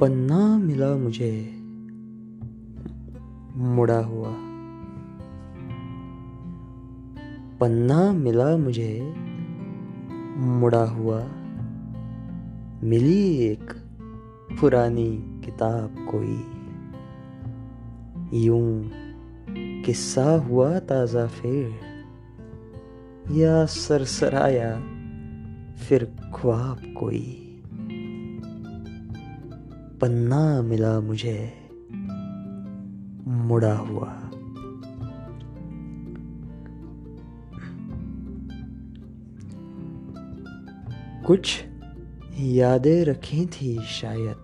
पन्ना मिला मुझे। मुड़ा हुआ। पन्ना मिला मुझे। मुड़ा हुआ। मिली एक पुरानी किताब कोई। यूँ किस्सा हुआ ताज़ा फिर। या सरसराया फिर ख्वाब कोई। पन्ना मिला मुझे। मुड़ा हुआ। कुछ यादें रखी थी शायद।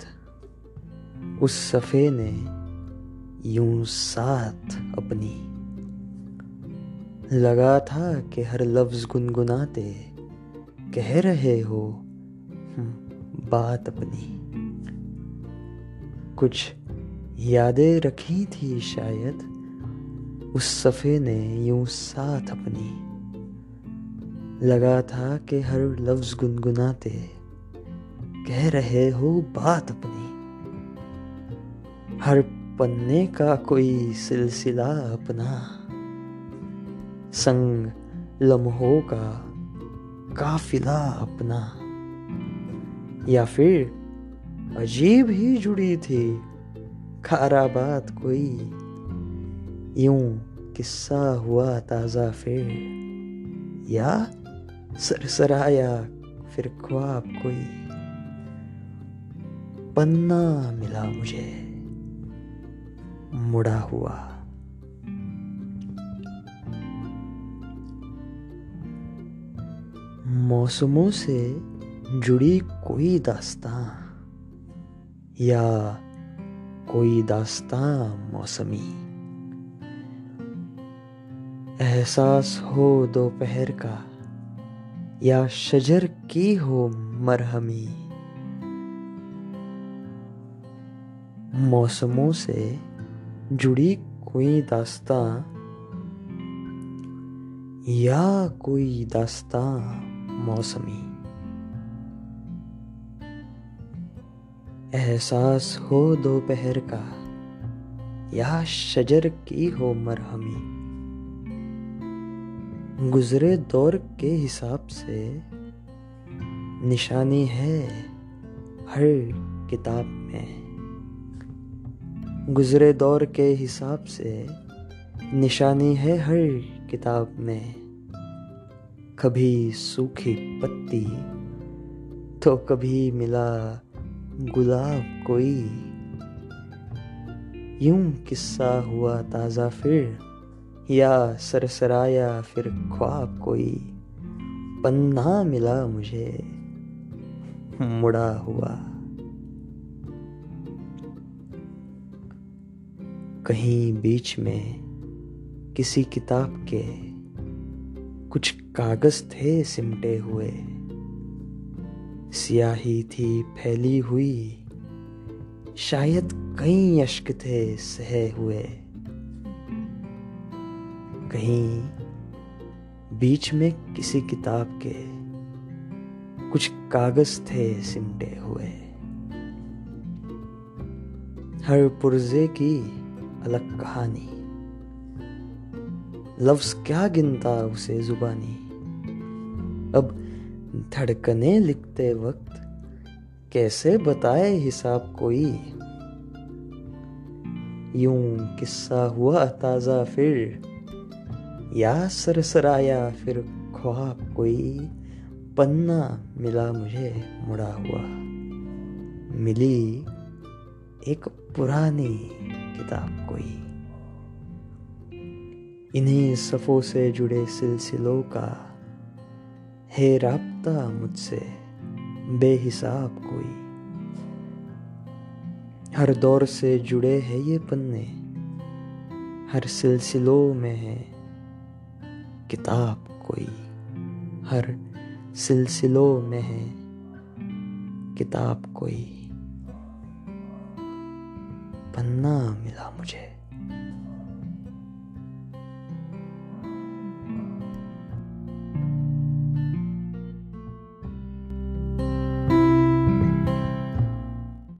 उस सफ़े ने यूँ साथ अपनी। लगा था कि हर लफ्ज गुनगुनाते। कह रहे हो हम्म, बात अपनी। कुछ यादें रखी थी शायद। उस सफ़े ने यूँ साथ अपनी। लगा था कि हर लफ्ज गुनगुनाते। कह रहे हो बात अपनी। हर पन्ने का कोई सिलसिला अपना। संग लम्हों का काफिला अपना। या फिर अजीब ही जुड़ी थी। खारा बात कोई। यूँ किस्सा हुआ ताज़ा फिर। या सरसराया फिर ख्वाब कोई। पन्ना मिला मुझे। मुड़ा हुआ। मौसमों से जुड़ी कोई दास्तां या कोई दास्तां मौसमी। एहसास हो दोपहर का, या शजर की हो मरहमी। मौसमों से जुड़ी कोई दास्तां, या कोई दास्तां मौसमी। एहसास हो दोपहर का, या शजर की हो मरहमी। गुजरे दौर के हिसाब से निशानी है हर किताब में। गुजरे दौर के हिसाब से निशानी है हर किताब में। कभी सूखी पत्ती तो कभी मिला गुलाब कोई। यूँ किस्सा हुआ ताज़ा फिर, या सरसराया फिर ख्वाब कोई। पन्ना मिला मुझे, मुड़ा हुआ। कहीं बीच में किसी किताब के कुछ कागज़ थे सिमटे हुए। सियाही थी फैली हुई। शायद कई अश्क थे सहे हुए। कहीं बीच में किसी किताब के कुछ कागज़ थे सिमटे हुए। हर पुर्जे की अलग कहानी। लफ्ज क्या गिनता उसे जुबानी। अब धड़कने लिखते वक्त कैसे बताए हिसाब कोई? यूँ किस्सा हुआ ताज़ा फिर, या सरसराया फिर ख्वाब कोई? पन्ना मिला मुझे मुड़ा हुआ। मिली एक पुरानी किताब कोई। इन्हीं सफ़ों से जुड़े सिलसिलों का है राब्ता मुझसे, बेहिसाब कोई। हर दौर से जुड़े हैं ये पन्ने, हर सिलसिलों में है किताब कोई। हर सिलसिलों में है किताब कोई। पन्ना मिला मुझे।